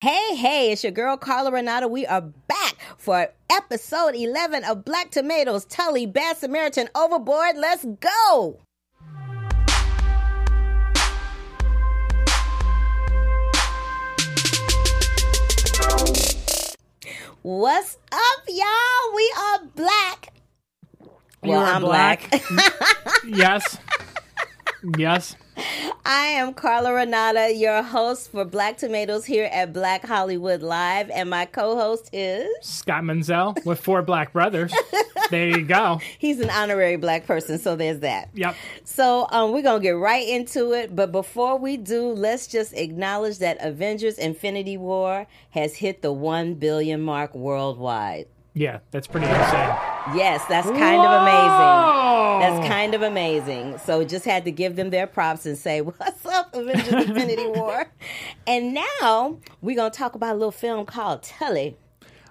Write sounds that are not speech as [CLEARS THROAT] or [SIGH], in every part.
Hey, hey, it's your girl Carla Renata. We are back for episode 11 of Black Tomatoes, Tully, Bad Samaritan, Overboard. Let's go! What's up, y'all? We are black. You Well, are I'm black. [LAUGHS] yes. Yes. I am Carla Renata, your host for Black Tomatoes here at Black Hollywood Live, and my co-host is Scott Menzel with four black brothers. There you go. [LAUGHS] he's an honorary black person, so there's that. Yep. So um, we're gonna get right into it, but before we do, let's just acknowledge that Avengers: Infinity War has hit the one billion mark worldwide. Yeah, that's pretty insane. Yes, that's kind of amazing. That's kind of amazing. So just had to give them their props and say, [LAUGHS] "What's up, Avengers: Infinity [LAUGHS] War?" And now we're gonna talk about a little film called Tully.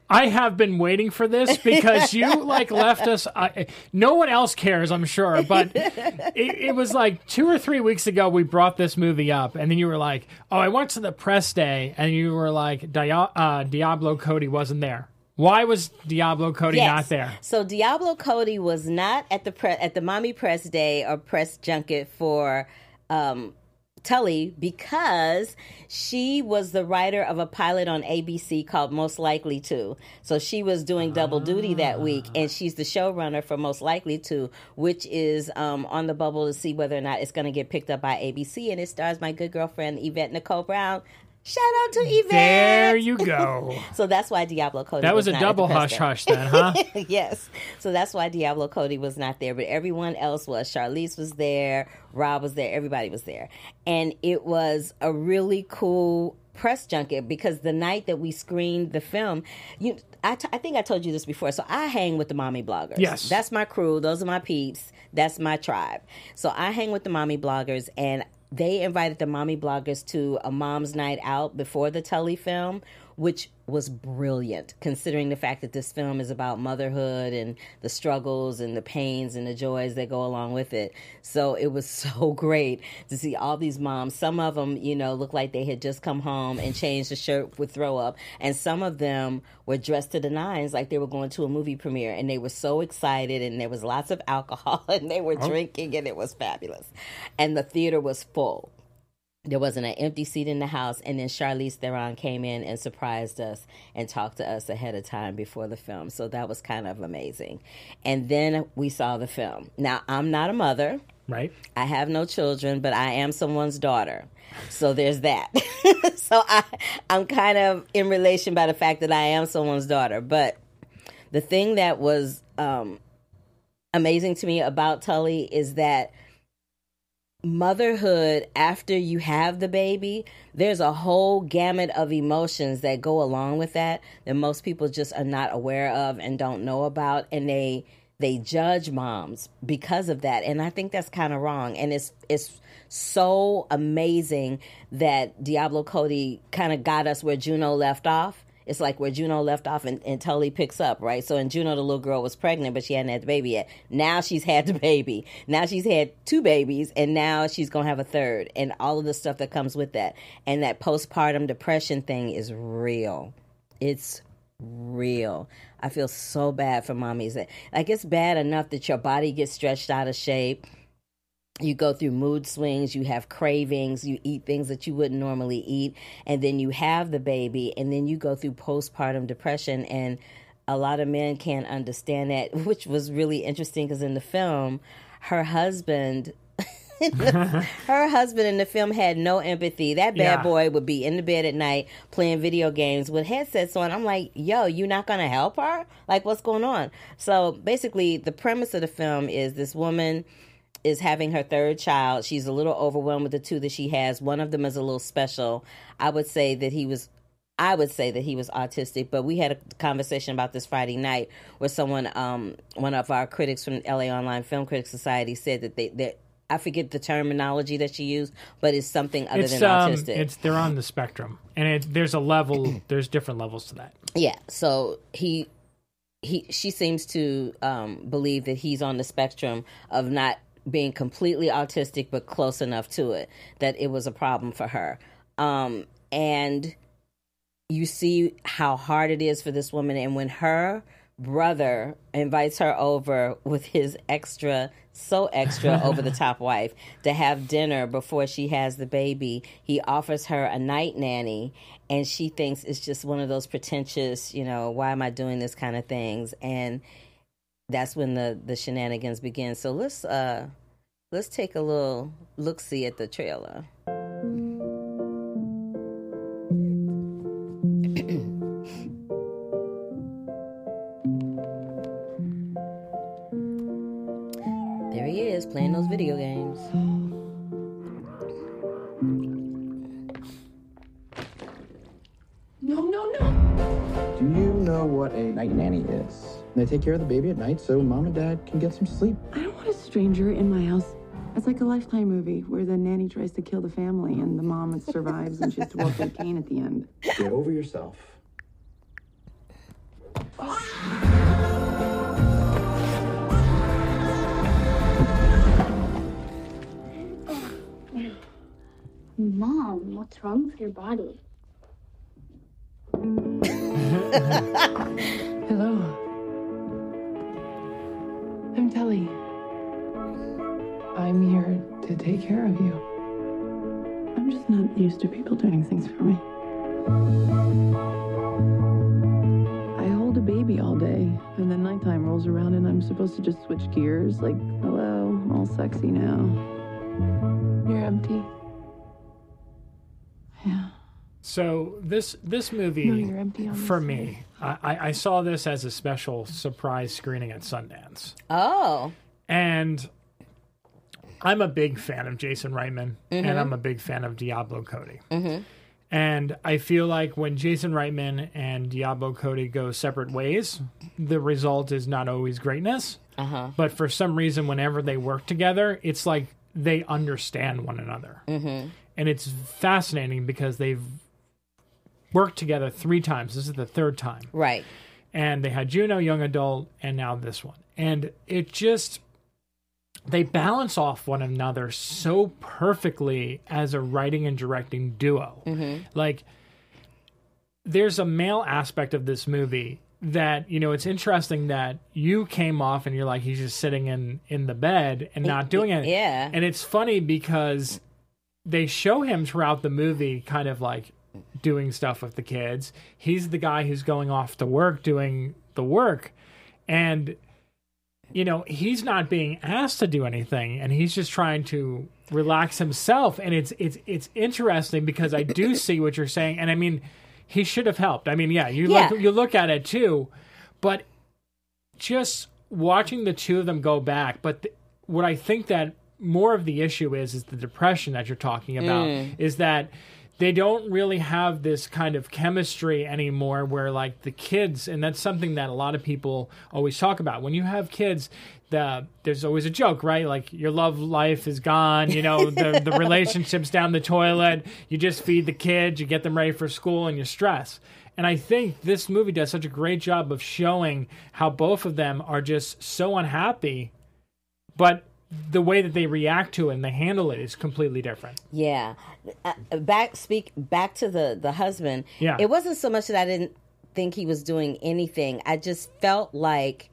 I have been waiting for this because you like left us. I, no one else cares, I'm sure, but [LAUGHS] it, it was like two or three weeks ago we brought this movie up, and then you were like, "Oh, I went to the press day," and you were like, Dia- uh, "Diablo Cody wasn't there." Why was Diablo Cody Yes. not there? So Diablo Cody was not at the pre- at the mommy press day or press junket for um, Tully because she was the writer of a pilot on ABC called Most Likely To. So she was doing double duty that week, and she's the showrunner for Most Likely To, which is um, on the bubble to see whether or not it's going to get picked up by ABC, and it stars my good girlfriend Yvette Nicole Brown. Shout out to Yvette. There you go. [LAUGHS] So that's why Diablo Cody. That was a not double hush day. hush then, huh? [LAUGHS] yes. So that's why Diablo Cody was not there, but everyone else was. Charlize was there, Rob was there, everybody was there. And it was a really cool press junket because the night that we screened the film, you I, t- I think I told you this before. So I hang with the mommy bloggers. Yes. That's my crew. Those are my peeps. That's my tribe. So I hang with the mommy bloggers and they invited the mommy bloggers to a mom's night out before the Tully film, which was brilliant considering the fact that this film is about motherhood and the struggles and the pains and the joys that go along with it. So it was [LAUGHS] so great to see all these moms. Some of them, you know, looked like they had just come home and changed the shirt with throw up, and some of them were dressed to the nines like they were going to a movie premiere and they were so excited and there was lots of [LAUGHS] alcohol and they were oh. drinking and it was fabulous. And the theater was full there wasn't an empty seat in the house and then charlize theron came in and surprised us and talked to us ahead of time before the film. So that was kind of amazing. And then we saw the film. Now i'm not a mother. Right? i have no children but i am someone's daughter. So there's that. [LAUGHS] So i i'm kind of in relation by the fact that i am someone's daughter. But the thing that was um amazing to me about tully is that motherhood after you have the baby there's a whole gamut of emotions that go along with that that most people just are not aware of and don't know about and they they judge moms because of that. And i think that's kind of wrong. And it's it's so amazing that diablo cody kind of got us where juno left off it's like where Juno left off and, and Tully picks up, right? So in Juno, the little girl was pregnant, but she hadn't had the baby yet. Now she's had the baby. Now she's had two babies, and now she's gonna have a third, and all of the stuff that comes with that. And that postpartum depression thing is real. It's real. I feel so bad for mommies. Like it's bad enough that your body gets stretched out of shape you go through mood swings, you have cravings, you eat things that you wouldn't normally eat, and then you have the baby, and then you go through postpartum depression. And a lot of men can't understand that, [LAUGHS] which was really interesting because in the film, her husband. [LAUGHS] her husband in the film had no empathy. That bad Yeah. boy would be in the bed at night playing video games with headsets on. I'm like, yo, you not gonna help her? Like, what's going on? So basically, the premise of the film is this woman is having her third child. She's a little overwhelmed with the two that she has. One of them is a little special. I would say that he was I would say that he was autistic, but we had a conversation about this Friday night where someone um one of our critics from LA Online Film Critics Society said that they that I forget the terminology that she used, but it's something other It's than um, autistic. it's they're on the spectrum, and it, there's a level. [CLEARS THROAT] There's different levels to that. Yeah. So he he she seems to um, believe that he's on the spectrum of not being completely autistic but close enough to it that it was a problem for her. Um, and you see how hard it is for this woman. And when her brother invites her over with his extra so extra [LAUGHS] over the top wife to have dinner before she has the baby he offers her a night nanny. And she thinks it's just one of those pretentious you know why am i doing this kind of things? And that's when the the shenanigans begin. So let's uh let's take a little look see at the trailer is? They take care of the baby at night so mom and dad can get some sleep. I don't want a stranger in my house. It's like a lifetime movie where the nanny tries to kill the family and the mom survives and she has to walk with cane at the end. Get over yourself. Mom, what's wrong with your body? [LAUGHS] Hello. I'm Tully. I'm here to take care of you. I'm just not used to people doing things for me. I hold a baby all day, and then nighttime rolls around, and I'm supposed to just switch gears like, hello, all sexy now. You're empty. Yeah. So this this movie No, you're empty on for me, I, I I saw this as a special surprise screening at Sundance, Oh, and I'm a big fan of Jason Reitman, and I'm a big fan of Diablo Cody. And I feel like when Jason Reitman and Diablo Cody go separate ways, the result is not always greatness. uh-huh. But for some reason, whenever they work together, it's like they understand one another. Mm-hmm. And it's fascinating because they've worked together three times. This is the third time. Right. And they had Juno, Young Adult, and now this one. And it just, they balance off one another so perfectly as a writing and directing duo. Mm-hmm. Like, there's a male aspect of this movie that you know it's interesting that you came off and you're like he's just sitting in in the bed and not doing it yeah. and it's funny because they show him throughout the movie kind of like doing stuff with the kids. He's the guy who's going off to work doing the work. And you know he's not being asked to do anything and he's just trying to relax himself. And it's it's it's interesting because I do [COUGHS] see what you're saying and I mean he should have helped. I mean yeah you Yeah. look you look at it too but just watching the two of them go back but th- what I think that more of the issue is is the depression that you're talking about mm. is that they don't really have this kind of chemistry anymore where like the kids and that's something that a lot of people always talk about. When you have kids the there's always a joke right? Like your love life is gone you know the, the [LAUGHS] relationships down the toilet you just feed the kids you get them ready for school and you stress and i think this movie does such a great job of showing how both of them are just so unhappy but the way that they react to it and they handle it is completely different Yeah. Uh, back speak back to the the husband. Yeah. It wasn't so much that I didn't think he was doing anything. I just felt like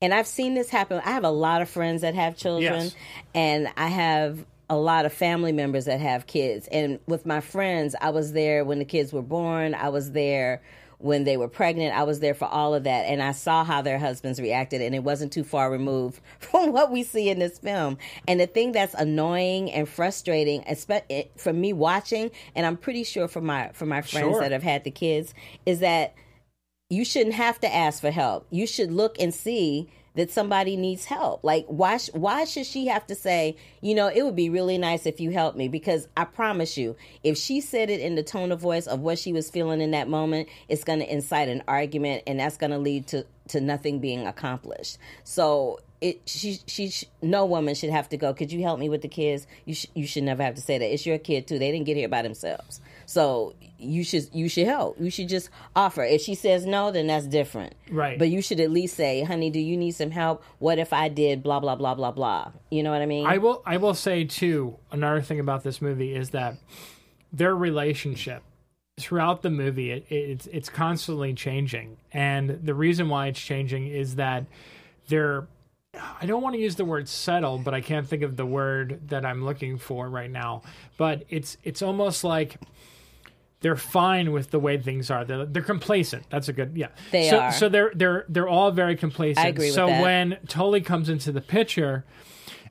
and I've seen this happen. I have a lot of friends that have children Yes. and I have a lot of family members that have kids. And with my friends, I was there when the kids were born. I was there when they were pregnant. I was there for all of that. And I saw how their husbands reacted, and it wasn't too far removed [LAUGHS] from what we see in this film. And the thing that's annoying and frustrating, espe- eh, for me watching, and I'm pretty sure for my for my friends Sure. that have had the kids, is that you shouldn't have to ask for help. You should look and see that somebody needs help. Like why sh- why should she have to say, you know, it would be really nice if you helped me because I promise you, if she said it in the tone of voice of what she was feeling in that moment, it's going to incite an argument and that's going to lead to to nothing being accomplished. So it she she sh- no woman should have to go. Could you help me with the kids? You sh- you should never have to say that. It's your kid too. They didn't get here by themselves. So you should you should help. You should just offer. If she says no, then that's different. Right. But you should at least say, "Honey, do you need some help? What if I did blah blah blah blah blah?" You know what I mean? I will I will say too another thing about this movie is that their relationship throughout the movie, it, it's it's constantly changing, and the reason why it's changing is that they're. I don't want to use the word settle, but I can't think of the word that I'm looking for right now. But it's it's almost like they're fine with the way things are. They're, they're complacent. That's a good yeah. They so, are. So they're they're they're all very complacent. I agree with so that. when Tully comes into the picture,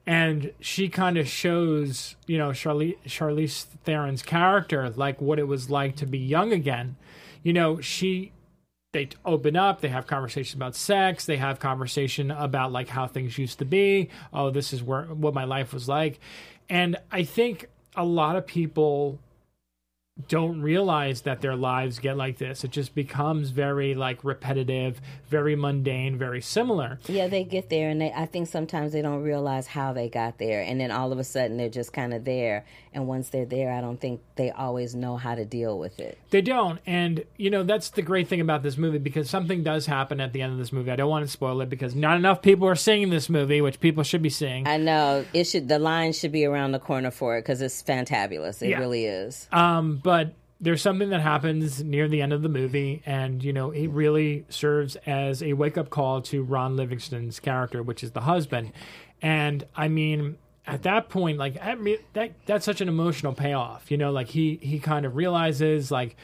and she kind of shows you know Charlize Charlize Theron's character like what it was like to be young again. You know she they open up they have conversations about sex they have conversation about like how things used to be. Oh this is where what my life was like. And i think a lot of people don't realize that their lives get like this it just becomes very like repetitive very mundane very similar Yeah, they get there, and they, I think sometimes they don't realize how they got there, and then all of a sudden they're just kind of there. And once they're there, I don't think they always know how to deal with it. They don't. And, you know, that's the great thing about this movie because something does happen at the end of this movie. I don't want to spoil it because not enough people are seeing this movie, which people should be seeing. I know it should. The line should be around the corner for it because it's fantabulous. It Yeah. really is. Um, but there's something that happens near the end of the movie, and, you know, it really serves as a wake up call to Ron Livingston's character, which is the husband. And, I mean, at that point, like I mean, that that's such an emotional payoff, you know. Like he he kind of realizes like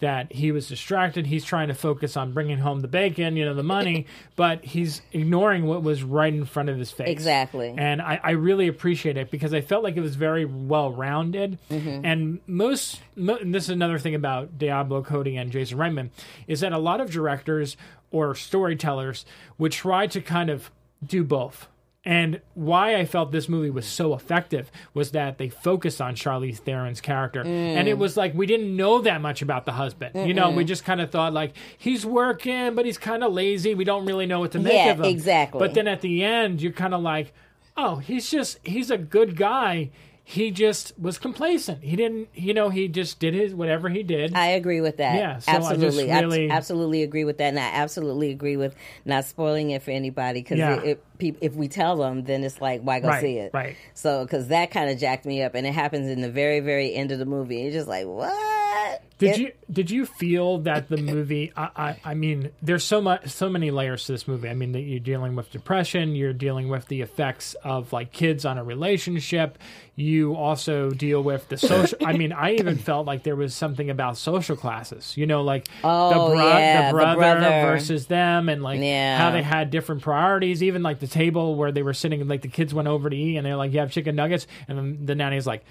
that he was distracted. He's trying to focus on bringing home the bacon, you know, the money, [LAUGHS] but he's ignoring what was right in front of his face. Exactly. And I, I really appreciate it because I felt like it was very well rounded. Mm-hmm. And most, mo- and this is another thing about Diablo Cody and Jason Reitman, is that a lot of directors or storytellers would try to kind of do both. And why I felt this movie was so effective was that they focused on Charlize Theron's character. And it mm. was like we didn't know that much about the husband. You know, we just kind of thought like he's working, but he's kind of lazy. We don't really know what to make Yeah, of him. exactly. But then at the end, you're kind of like, oh, he's just he's a good guy. He just was complacent. He didn't, you know, he just did his whatever he did. I agree with that. Yeah, so absolutely. I really- absolutely agree with that, and I absolutely agree with not spoiling it for anybody because Yeah. it, it, peop- if we tell them, then it's like, why go Right, see it? right. So, because that kind of jacked me up, and it happens in the very, very end of the movie. You're just like, what? Did It- you did you feel that the movie? I, I I mean, there's so much so many layers to this movie. I mean, that you're dealing with depression, you're dealing with the effects of like kids on a relationship. You also deal with the social. I mean, I even [LAUGHS] felt like there was something about social classes. You know, like Oh, the, yeah, the the brother brother. versus them, and like Yeah. how they had different priorities. Even like the table where they were sitting, like the kids went over to eat, and they're like, "You have chicken nuggets," and then the nanny's like.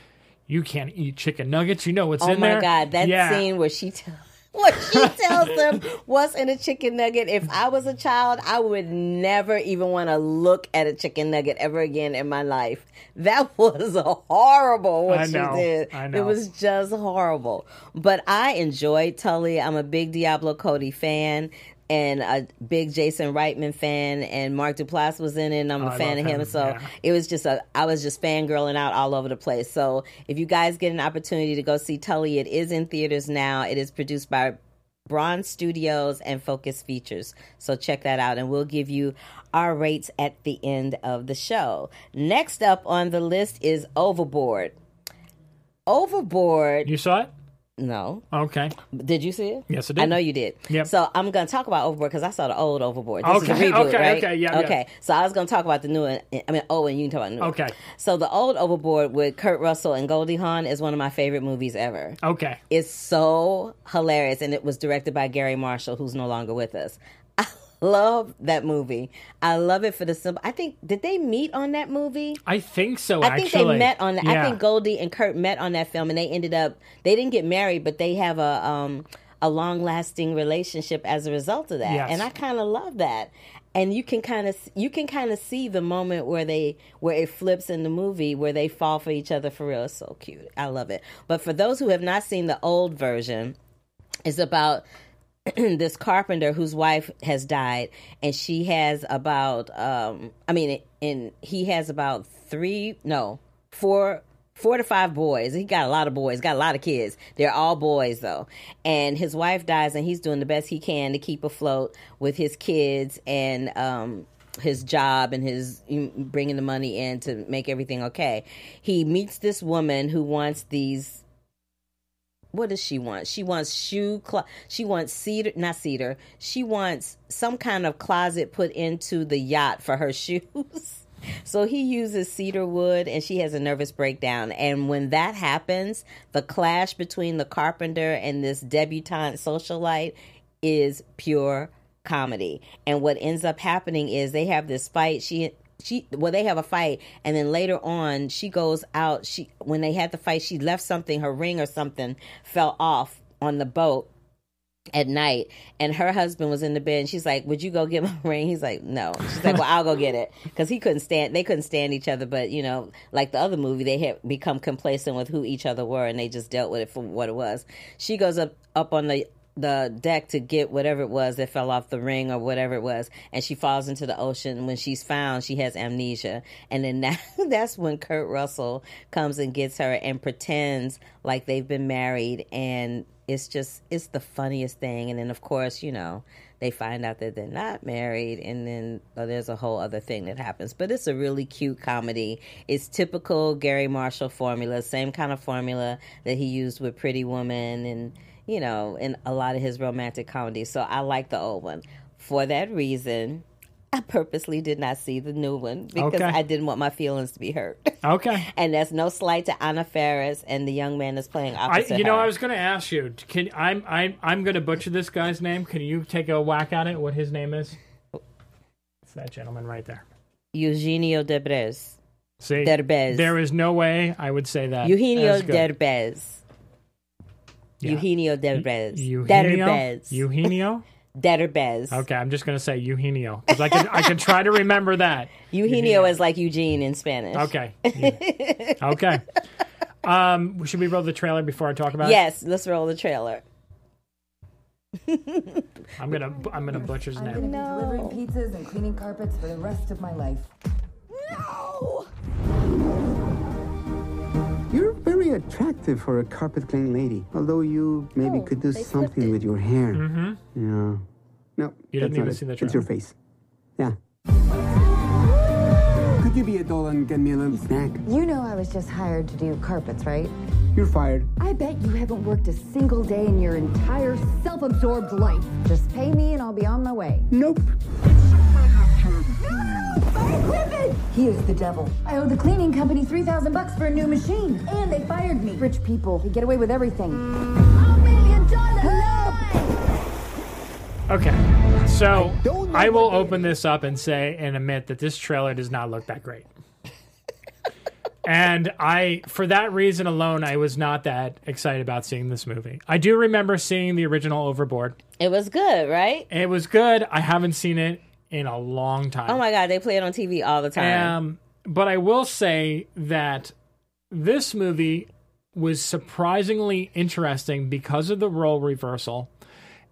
You can't eat chicken nuggets. You know what's Oh in there." Oh my god, that Yeah. scene where she tells [LAUGHS] what she [LAUGHS] tells them what's in a chicken nugget. If I was a child, I would never even want to look at a chicken nugget ever again in my life. That [LAUGHS] was horrible what I she know, did. I know. It was just horrible. But I enjoyed Tully. I'm a big Diablo Cody fan. And a big Jason Reitman fan, and Mark Duplass was in it, and I'm a oh, I fan of him. him, So yeah. it was just a I was just fangirling out all over the place. So if you guys get an opportunity to go see Tully, it is in theaters now. It is produced by Bron Studios and Focus Features. So check that out and we'll give you our rates at the end of the show. Next up on the list is Overboard. Overboard. You saw it? No. Okay. Did you see it? Yes, I did. I know you did. Yep. So I'm going to talk about Overboard because I saw the old Overboard. This is Okay, reboot, okay, right? okay, yeah, yeah. Okay. So I was going to talk about the new one. I mean, oh, and you can talk about the new one. Okay. So the old Overboard with Kurt Russell and Goldie Hawn is one of my favorite movies ever. Okay. It's so hilarious, and it was directed by Gary Marshall, who's no longer with us. Love that movie. I love it for the simple. I think did they meet on that movie? I think so. I think actually, they met on. that. I think Goldie and Kurt met on that film, and they ended up. They didn't get married, but they have a um a long lasting relationship as a result of that. Yes. And I kind of love that. And you can kind of you can kind of see the moment where they where it flips in the movie where they fall for each other for real. It's so cute. I love it. But for those who have not seen the old version, it's about [CLEARS THROAT] this carpenter whose wife has died and she has about um i mean and he has about three no four four to five boys. He got a lot of boys got a lot of kids. They're all boys though. And his wife dies and he's doing the best he can to keep afloat with his kids and um his job and his bringing the money in to make everything okay. He meets this woman who wants these what does she want? She wants shoe clo- she wants cedar not cedar. She wants some kind of closet put into the yacht for her [LAUGHS] shoes. So he uses cedar wood and she has a nervous breakdown. And when that happens, the clash between the carpenter and this debutante socialite is pure comedy. And what ends up happening is they have this fight. She she well they have a fight and then later on she goes out she when they had the fight she left something her ring or something fell off on the boat at night and her husband was in the bed and she's like would you go get [LAUGHS] my ring? He's like no. She's like well i'll go get it. Because he couldn't stand they couldn't stand each other but you know like the other movie they had become complacent with who each other were and they just dealt with it for what it was. She goes up up on the the deck to get whatever it was that fell off the ring or whatever it was and she falls into the ocean. When she's found she has amnesia. And then [LAUGHS] that, that's when kurt russell comes and gets her and pretends like they've been married. And it's just it's the funniest thing. And then of course you know they find out that they're not married. And then oh, there's a whole other thing that happens. But it's a really cute comedy. It's typical gary marshall formula same kind of formula that he used with pretty woman and you know, in a lot of his romantic comedies. So I like the old one. For that reason, I purposely did not see the new one because Okay. I didn't want my feelings to be hurt. Okay. [LAUGHS] and that's no slight to Anna Faris and the young man that's playing I, opposite you know, her. I was going to ask you. Can I'm I'm I'm going to butcher this guy's name. Can you take a whack at it? What his name is? It's that gentleman right there. Eugenio Derbez. See, Derbez. there is no way I would say that. Eugenio. Derbez. Yeah. Eugenio Derbez. Eugenio. Derbez. Eugenio. [LAUGHS] Derbez. Okay, I'm just going to say Eugenio because I can I can try to remember that. [LAUGHS] Eugenio is like Eugene in Spanish. Okay. [LAUGHS] okay. Um, should we roll the trailer before I talk about it? Yes, let's roll the trailer. I'm gonna I'm gonna butcher his I'm name. gonna be delivering pizzas and cleaning carpets for the rest of my life. No. You're very attractive for a carpet cleaning lady. Although you maybe Oh, could do something with your hair. Mm-hmm. Yeah. No. You that's didn't even it. see the It's your face. Yeah. Could you be a doll and get me a little snack? You know I was just hired to do carpets, right? You're fired. I bet you haven't worked a single day in your entire self-absorbed life. Just pay me and I'll be on my way. Nope. He is the devil. I owe the cleaning company 3,000 bucks for a new machine. And they fired me. Rich people, they get away with everything. A million dollars! Okay. So don't I will what it open this up and say and admit that this trailer does not look that great. and I, for that reason alone, I was not that excited about seeing this movie. I do remember seeing the original Overboard. It was good, right? It was good. I haven't seen it in a long time. Oh my god, they play it on TV all the time. Um, but I will say that this movie was surprisingly interesting because of the role reversal,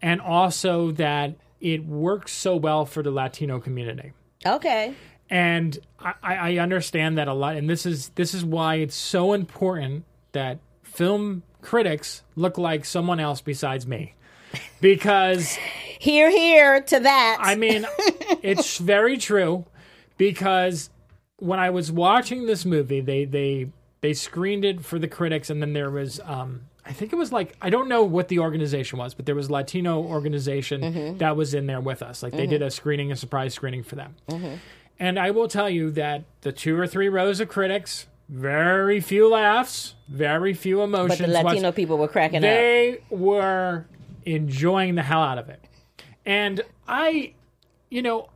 and also that it works so well for the Latino community. okay. And I, I I understand that a lot, and this is this is why it's so important that film critics look like someone else besides me, because. Here, here to that. I mean, it's [LAUGHS] very true because when I was watching this movie, they they they screened it for the critics, and then there was um, I think it was like I don't know what the organization was, but there was a Latino organization mm-hmm. that was in there with us. Like they did mm-hmm. a screening, a surprise screening for them. Mm-hmm. And I will tell you that the two or three rows of critics, very few laughs, very few emotions. but the Latino people were cracking up. they were enjoying the hell out of it. And I, you know,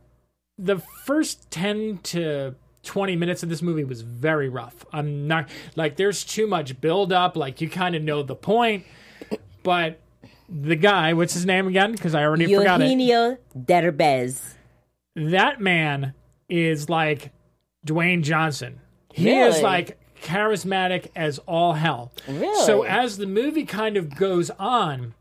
the first 10 to 20 minutes of this movie was very rough. I'm not like there's too much build up, like you kind of know the point, but the guy, what's his name again? Because I already forgot it. Eugenio Derbez. That man is like Dwayne Johnson. He Really? is like charismatic as all hell. Really? So as the movie kind of goes on,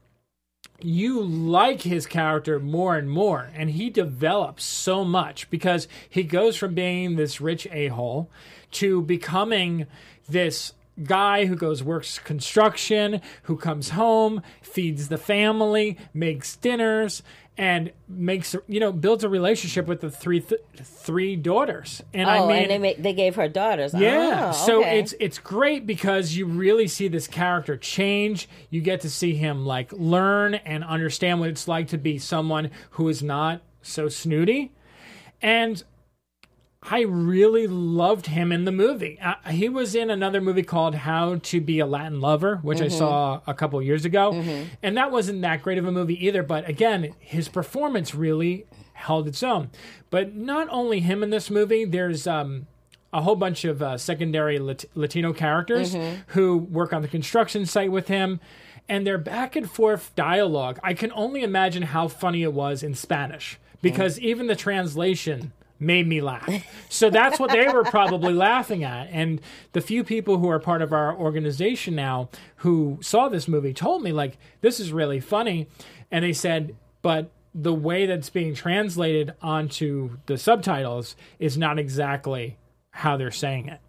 you like his character more and more, and he develops so much because he goes from being this rich a hole to becoming this guy who goes works construction, who comes home, feeds the family, makes dinners, and makes you know builds a relationship with the three th- three daughters. And oh, I mean, and they make, they gave her daughters. yeah, Oh, so okay. it's it's great because you really see this character change. You get to see him like learn and understand what it's like to be someone who is not so snooty. And I really loved him in the movie. Uh, he was in another movie called How to Be a Latin Lover, which I saw a couple years ago. And that wasn't that great of a movie either. But again, his performance really held its own. But not only him in this movie, there's um, a whole bunch of uh, secondary Lat- Latino characters who work on the construction site with him. And their back and forth dialogue, I can only imagine how funny it was in Spanish because even the translation made me laugh. So that's what they were probably laughing at. And the few people who are part of our organization now who saw this movie told me, like, this is really funny. And they said, but the way that's being translated onto the subtitles is not exactly how they're saying it.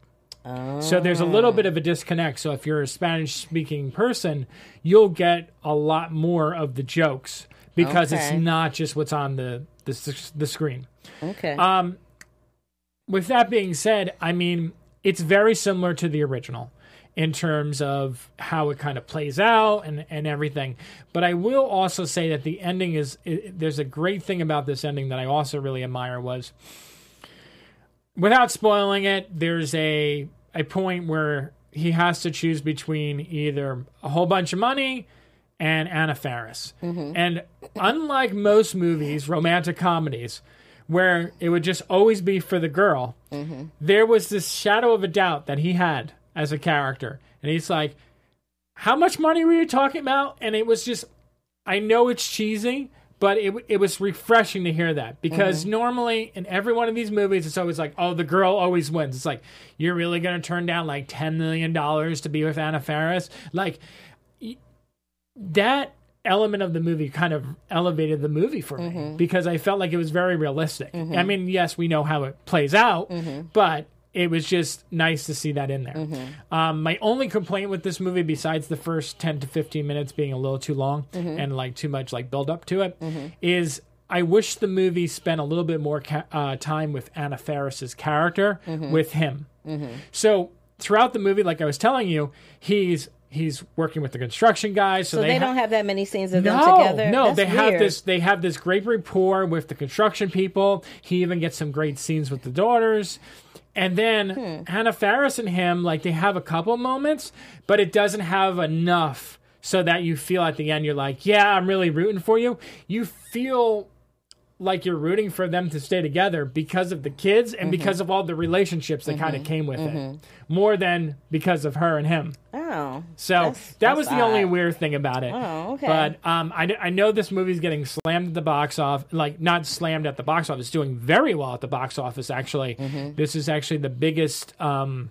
So there's a little bit of a disconnect. So if you're a Spanish speaking person, you'll get a lot more of the jokes because Okay. it's not just what's on the the, the screen. Okay. Um, with that being said, I mean, it's very similar to the original in terms of how it kind of plays out and, and everything. But I will also say that the ending is, i there's a great thing about this ending that I also really admire was without spoiling it, there's a, a point where he has to choose between either a whole bunch of money and Anna Faris. And unlike most movies, romantic comedies, where it would just always be for the girl, there was this shadow of a doubt that he had as a character. And he's like, How much money were you talking about? And it was just, I know it's cheesy, but it, it was refreshing to hear that because mm-hmm. normally in every one of these movies, it's always like, oh, the girl always wins. It's like, you're really going to turn down like $10 million to be with Anna Faris? Like, that element of the movie kind of elevated the movie for me mm-hmm. because I felt like it was very realistic. Mm-hmm. I mean, yes, we know how it plays out, mm-hmm. but it was just nice to see that in there. Um, my only complaint with this movie, besides the first 10 to 15 minutes being a little too long and like too much like build up to it, is I wish the movie spent a little bit more ca- uh, time with Anna Faris's character, with him. So throughout the movie, like I was telling you, he's he's working with the construction guys. So, so they, ha- don't have that many scenes of no, them together. No, That's they have this. They have this great rapport with the construction people. He even gets some great scenes with the daughters. And then Hmm. Anna Faris and him, like they have a couple moments, but it doesn't have enough so that you feel at the end you're like, yeah, I'm really rooting for you. You feel like you're rooting for them to stay together because of the kids and Mm-hmm. because of all the relationships that kind of came with it, more than because of her and him. Oh, So That's- that that's was the only weird thing about it. Oh, okay. But um, I, I know this movie's getting slammed at the box off, like not slammed at the box office, doing very well at the box office. Actually, Mm-hmm. this is actually the biggest, um,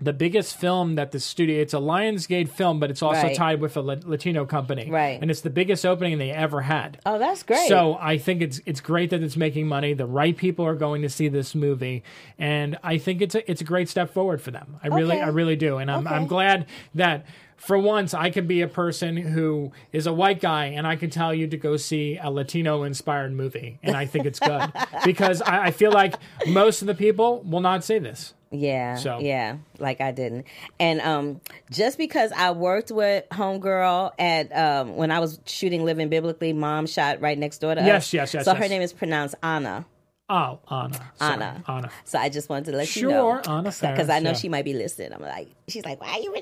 the biggest film that the studio. It's a Lionsgate film, but it's also Right. tied with a La- Latino company, Right. And it's the biggest opening they ever had. oh, that's great. So I think it's it's great that it's making money. The right people are going to see this movie, and I think it's a it's a great step forward for them. I really I really do, and I'm I'm glad that for once I can be a person who is a white guy and I can tell you to go see a Latino inspired movie, and I think it's good [LAUGHS] because I, I feel like most of the people will not say this. Yeah. So- yeah, like I didn't. And um just because I worked with Homegirl at um when I was shooting Living Biblically, mom shot right next door to Yes, us. yes, yes, So yes. her name is pronounced Anna. Oh, Anna, Sorry, Anna. Anna. So I just wanted to let Sure, you know. Sure, Anna Because I know Faris, she might be listening. I'm like, she's like, why are you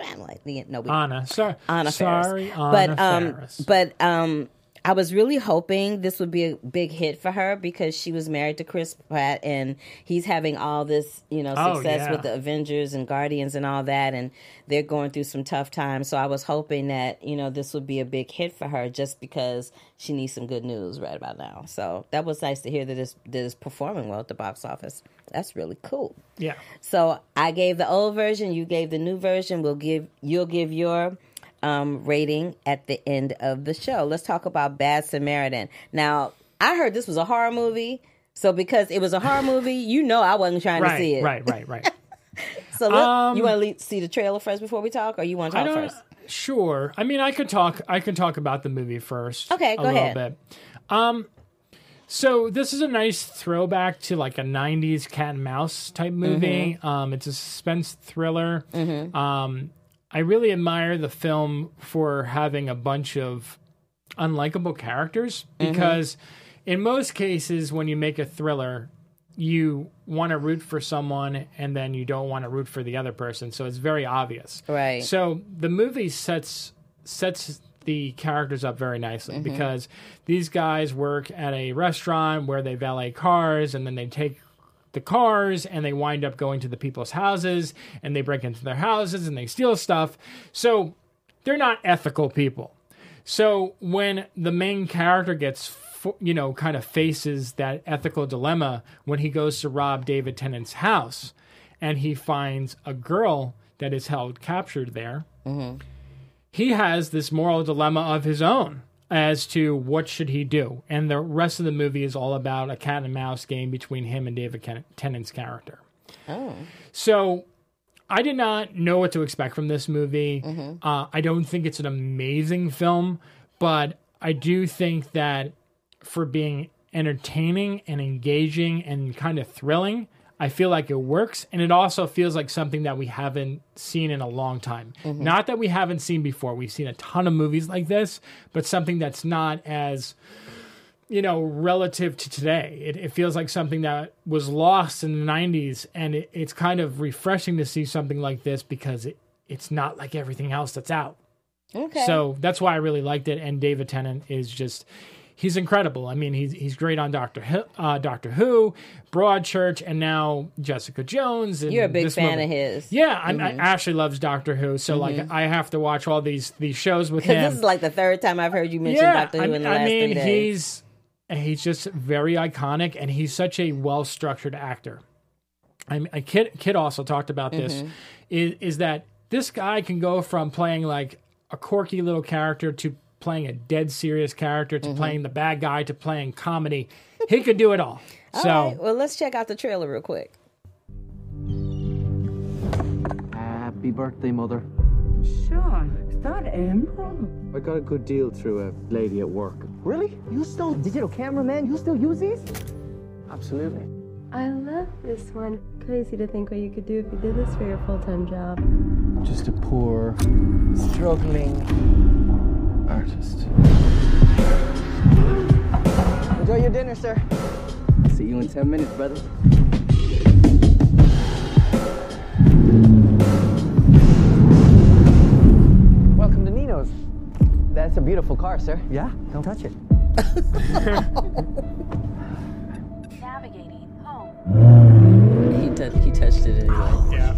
it? I'm like, yeah, no, we Anna, sorry, Anna sorry, Faris. Anna but um, but um, I was really hoping this would be a big hit for her because she was married to Chris Pratt and he's having all this, you know, Oh, success yeah. with the Avengers and Guardians and all that, and they're going through some tough times. So I was hoping that you know this would be a big hit for her just because she needs some good news right about now. So that was nice to hear that it's, that it's performing well at the box office. That's really cool. yeah. So I gave the old version, you gave the new version. We'll give you'll give your um, rating at the end of the show. Let's talk about Bad Samaritan. Now I heard this was a horror movie, so because it was a horror movie, you know I wasn't trying to see it. right, right, right. [LAUGHS] So look, Um, you want to see the trailer first before we talk, or you want to I talk don't. first? Sure. I mean, I could talk. I can talk about the movie first. Okay, a go little ahead. bit. Um, so this is a nice throwback to like a '90s cat and mouse type movie. Mm-hmm. Um, it's a suspense thriller. Um, I really admire the film for having a bunch of unlikable characters Mm-hmm. because in most cases when you make a thriller you want to root for someone and then you don't want to root for the other person so it's very obvious Right. so the movie sets sets the characters up very nicely because these guys work at a restaurant where they valet cars and then they take the cars and they wind up going to the people's houses and they break into their houses and they steal stuff. So they're not ethical people. So when the main character gets, you know, kind of faces that ethical dilemma when he goes to rob David Tennant's house, and he finds a girl that is held captured there, mm-hmm. he has this moral dilemma of his own as to what should he do, and the rest of the movie is all about a cat and mouse game between him and David Ken- Tennant's character. Oh. So I did not know what to expect from this movie. Uh, I don't think it's an amazing film, but I do think that for being entertaining and engaging and kind of thrilling, I feel like it works. And it also feels like something that we haven't seen in a long time. Mm-hmm. Not that we haven't seen before. We've seen a ton of movies like this, but something that's not as you know, relative to today. It, it feels like something that was lost in the 90s, and it, it's kind of refreshing to see something like this because it, it's not like everything else that's out. Okay. So that's why I really liked it. And David Tennant is just. He's incredible. I mean, he's he's great on Doctor Who, uh, Doctor Who, Broadchurch, and now Jessica Jones. And You're a big fan movie. of his. Mm-hmm. Yeah, I'm, I, Ashley loves Doctor Who, so like I have to watch all these these shows with him. This is like the third time I've heard you mention Yeah, Doctor Who I, in the I last mean, three days. he's he's just very iconic, and he's such a well structured actor. I mean, kid kid also talked about this Mm-hmm. is is that this guy can go from playing like a quirky little character to playing a dead serious character Mm-hmm. to playing the bad guy to playing comedy. He could do it all. [LAUGHS] All so right, well, let's check out the trailer real quick. Happy birthday, Mother. Sean, is that Emerald? I got a good deal through a lady at work. Really? You still digital cameraman? You still use these? Absolutely. I love this one. Crazy to think what you could do if you did this for your full-time job. Just a poor Struggling. Artist. Enjoy your dinner, sir. See you in 10 minutes, brother. Welcome to Nino's. That's a beautiful car, sir. Yeah, don't touch it. Navigating home. He, tou- he touched it anyway. Oh, yeah.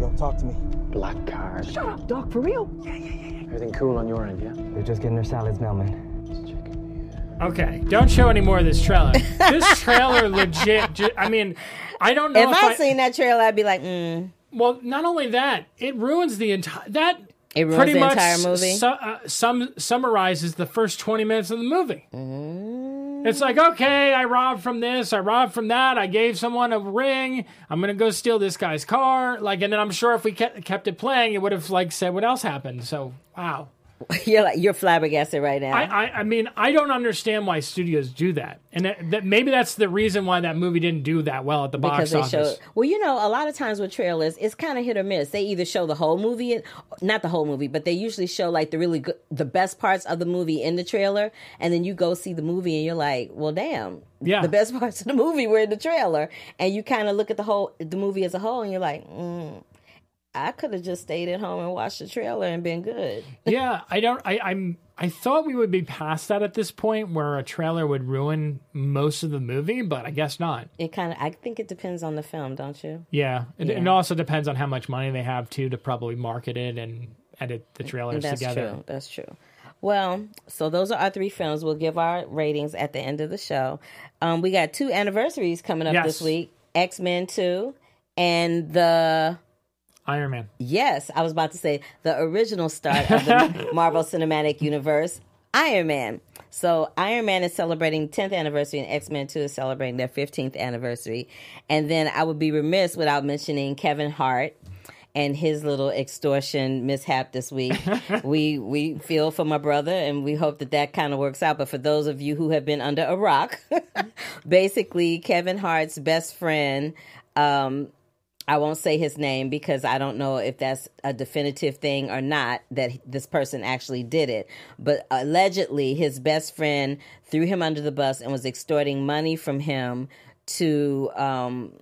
Yo, talk to me. Black card. Shut up, Doc, for real? Yeah, yeah, yeah. Everything cool on your end, yeah? They're just getting their salads now, man. Okay, don't show any more of this trailer. this [LAUGHS] trailer legit. Ju- I mean, I don't know If if, I I seen that trailer, I'd be like, mm. Well, not only that, it ruins the entire that. It ruins pretty the much entire movie? Su- uh, some summarizes the first twenty minutes of the movie. Mm. It's like, okay, I robbed from this, I robbed from that, I gave someone a ring, I'm gonna go steal this guy's car, like, and then I'm sure if we kept, it playing, it would have like said what else happened. So, wow. [LAUGHS] you're like you're flabbergasted right now. I, I, I mean, I don't understand why studios do that, and that, that maybe that's the reason why that movie didn't do that well at the because box office. show well you know a lot of times with trailers it's kind of hit or miss they either show the whole movie not the whole movie but they usually show like the really good the best parts of the movie in the trailer and then you go see the movie and you're like well damn Yeah. the best [LAUGHS] parts of the movie were in the trailer and you kind of look at the whole the movie as a whole and you're like mm, i could have just stayed at home and watched the trailer and been good [LAUGHS] yeah, I don't. I, I'm. I thought we would be past that at this point, where a trailer would ruin most of the movie, but I guess not. it kind of i think it depends on the film don't you Yeah, it, it also depends on how much money they have too to probably market it and edit the trailers together. That's together. true. That's true. Well, so those are our three films. We'll give our ratings at the end of the show. Um, we got two anniversaries coming up Yes. this week: X Men Two and the Iron Man. yes, I was about to say the original start of the [LAUGHS] Marvel Cinematic Universe, Iron Man. So Iron Man is celebrating 10th anniversary, and X Men 2 is celebrating their 15th anniversary. And then I would be remiss without mentioning Kevin Hart and his little extortion mishap this week. [LAUGHS] we we feel for my brother, and we hope that that kind of works out. But for those of you who have been under a rock, [LAUGHS] basically Kevin Hart's best friend. Um, I won't say his name because I don't know if that's a definitive thing or not that this person actually did it. But allegedly, his best friend threw him under the bus and was extorting money from him to um,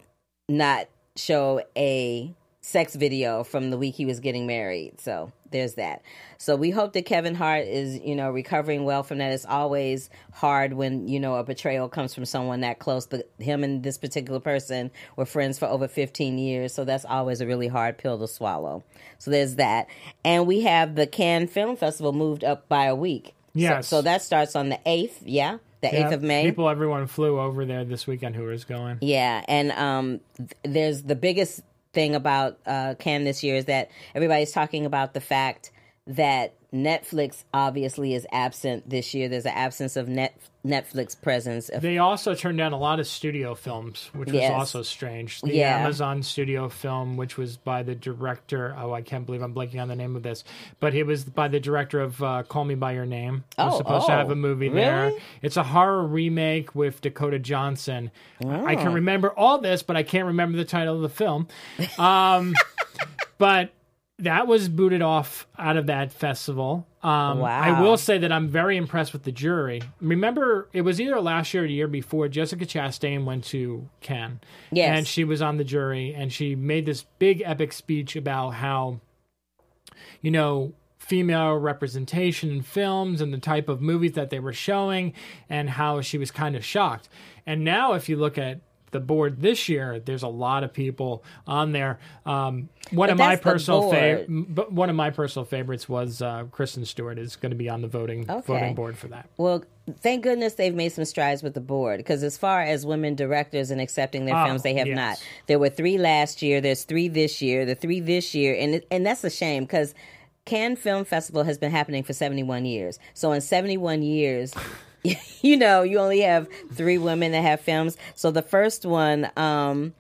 not show a sex video from the week he was getting married. So there's that. So we hope that Kevin Hart is, you know, recovering well from that. It's always hard when, you know, a betrayal comes from someone that close. But him and this particular person were friends for over 15 years. So that's always a really hard pill to swallow. So there's that. And we have the Cannes Film Festival moved up by a week. Yes. So, so that starts on the 8th. Yeah. The 8th of May. People, everyone flew over there this weekend who was going. Yeah, and um, th- there's the biggest thing about uh, Cannes this year is that everybody's talking about the fact that Netflix obviously is absent this year. There's an absence of net Netflix presence. They also turned down a lot of studio films, which was Yes. also strange. The Yeah. Amazon studio film, which was by the director. Oh, I can't believe I'm blanking on the name of this, but it was by the director of uh, Call Me by Your Name. It was Oh, supposed to have oh, a movie there. It's a horror remake with Dakota Johnson. I Oh. can remember all this, but I can't remember the title of the film. Um, [LAUGHS] but that was booted off out of that festival. Um, I will say that I'm very impressed with the jury. Remember, it was either last year or the year before. Jessica Chastain went to Cannes, Yes. and she was on the jury, and she made this big epic speech about how, you know, female representation in films and the type of movies that they were showing, and how she was kind of shocked. And now, if you look at the board this year, there's a lot of people on there. Um, one But of my personal favorite, but one of my personal favorites was uh, Kristen Stewart is going to be on the voting Okay. voting board for that. well, thank goodness they've made some strides with the board because as far as women directors and accepting their Oh, films, they have yes. not. There were three last year. There's three this year. The three this year, and and that's a shame because Cannes Film Festival has been happening for 71 years. So in 71 years. [LAUGHS] you know, you only have three women that have films. So the first one, um,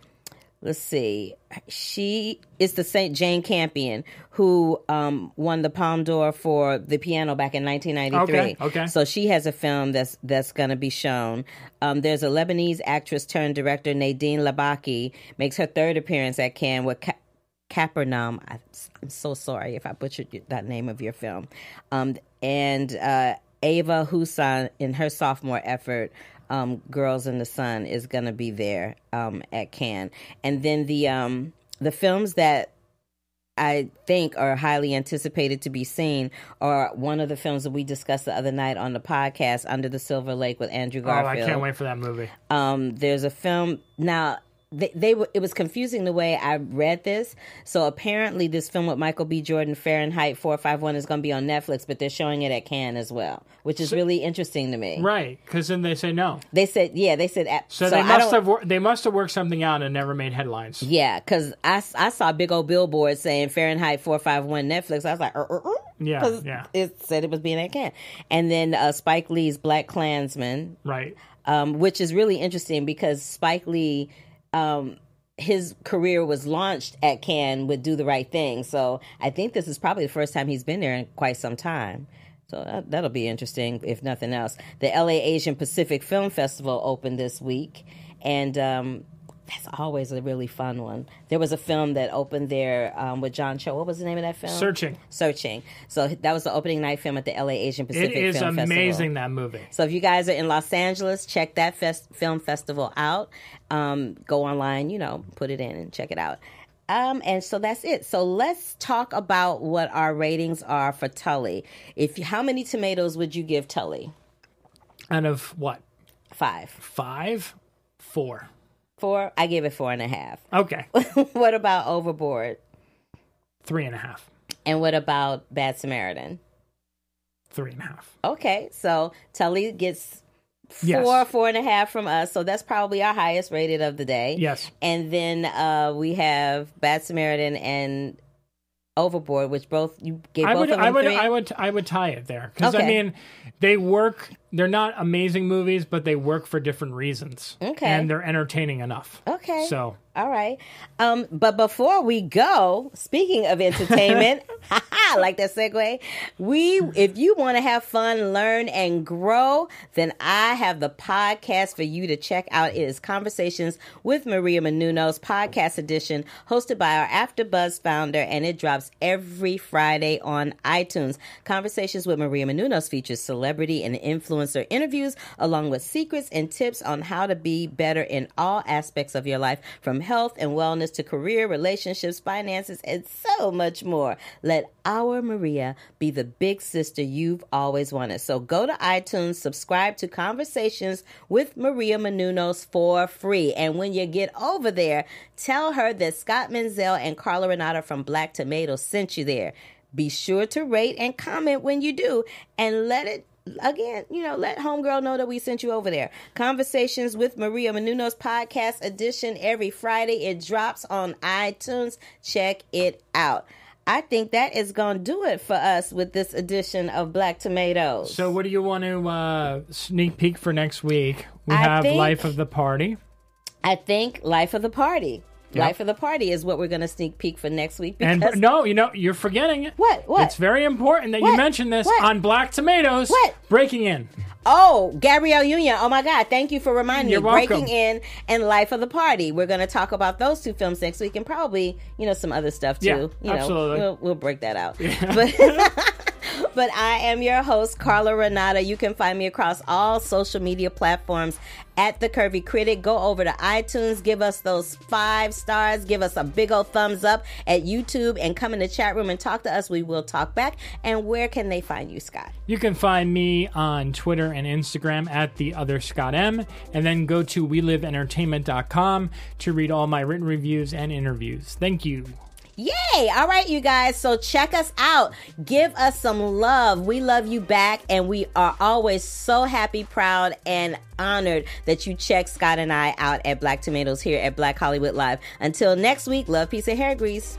let's see, she is the Saint Jane Campion who um, won the Palme d'Or for the piano back in 1993. Okay, okay. So she has a film that's that's going to be shown. Um, there's a Lebanese actress turned director Nadine Labaki makes her third appearance at Cannes with. Ka- Capernaum. I, I'm so sorry if I butchered that name of your film. Um, and uh, Ava Husson in her sophomore effort, um, Girls in the Sun, is going to be there um, at Cannes. And then the um, the films that I think are highly anticipated to be seen are one of the films that we discussed the other night on the podcast, Under the Silver Lake with Andrew Garfield. Oh, I can't wait for that movie. Um, there's a film now. They, they were. It was confusing the way I read this. So apparently, this film with Michael B. Jordan, Fahrenheit 451, is going to be on Netflix, but they're showing it at Cannes as well, which is really interesting to me. Right, because then they say no. They said, yeah, they said. at- So, they must have wor- they must have worked something out and never made headlines. Yeah, because I, I saw a big old billboard saying Fahrenheit 451 Netflix. I was like, uh, uh, uh, Yeah, yeah. It said it was being at Cannes. And then uh, Spike Lee's Black Klansman, Right. um, which is really interesting because Spike Lee, um, his career was launched at Cannes with Do the Right Thing. So I think this is probably the first time he's been there in quite some time. So that, that'll be interesting, if nothing else. The LA Asian Pacific Film Festival opened this week, and um, that's always a really fun one. There was a film that opened there um, with John Cho. What was the name of that film? Searching. Searching. So that was the opening night film at the LA Asian Pacific It is Film Festival. amazing that movie. So if you guys are in Los Angeles, check that fest- film festival out. Um, go online, you know, put it in and check it out. Um, and so that's it. So let's talk about what our ratings are for Tully. If how many tomatoes would you give Tully? Out of what? Five, Five? Four. Four. I give it four and a half. Okay. [LAUGHS] what about Overboard? Three and a half. And what about Bad Samaritan? Three and a half. Okay, so Tully gets four, Yes. four and a half from us. So that's probably our highest rated of the day. Yes. And then uh, we have Bad Samaritan and Overboard, which both you gave I both would, of them I would, three. I would, I would tie it there because I mean, they work they're not amazing movies, but they work for different reasons. Okay. and they're entertaining enough. Okay. So All right. Um, but before we go, speaking of entertainment, [LAUGHS] [LAUGHS] I like that segue. We, if you want to have fun, learn, and grow, then I have the podcast for you to check out. It is Conversations with Maria Menounos podcast edition, hosted by our AfterBuzz founder, and it drops every Friday on iTunes. Conversations with Maria Menounos features celebrity and influencer interviews, along with secrets and tips on how to be better in all aspects of your life, from health and wellness to career, relationships, finances, and so much more. Let our Maria be the big sister you've always wanted. So go to iTunes, subscribe to Conversations with Maria Menounos for free. And when you get over there, tell her that Scott Menzel and Carla Renata from Black Tomatoes sent you there. Be sure to rate and comment when you do, and let it again, you know, let homegirl know that we sent you over there. Conversations with Maria Menounos podcast edition every Friday. It drops on iTunes. Check it out. I think that is going to do it for us with this edition of Black Tomatoes. So, what do you want to uh, sneak peek for next week? We I have think- Life of the Party. I think Life of the Party. Yep. Life of the Party is what we're going to sneak peek for next week. And no, you know, you're forgetting it. What? What? It's very important that you What? mention this What? on Black Tomatoes. What? Breaking in. Oh, Gabrielle Union. Oh my God. Thank you for reminding You're me. welcome. Breaking In and Life of the Party. We're going to talk about those two films next week and probably, you know, some other stuff too. Yeah, you know, absolutely. We'll, we'll break that out. But, [LAUGHS] [LAUGHS] but I am your host, Carla Renata. You can find me across all social media platforms at The Curvy Critic. Go over to iTunes, give us those five stars, give us a big old thumbs up at YouTube, and come in the chat room and talk to us. We will talk back. And where can they find you, Scott? You can find me on Twitter and Instagram at the other Scott M, and then go to weliveentertainment.com to read all my written reviews and interviews. Thank you. Yay! All right, you guys. So check us out. Give us some love. We love you back, and we are always so happy, proud, and honored that you check Scott and I out at Black Tomatoes here at Black Hollywood Live. Until next week, love, peace, and hair grease.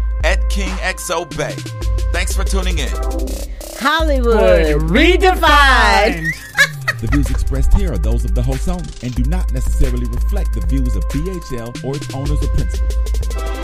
at KingXO Bay. Thanks for tuning in. Hollywood redefined. [LAUGHS] The views expressed here are those of the host only and do not necessarily reflect the views of BHL or its owners or principals.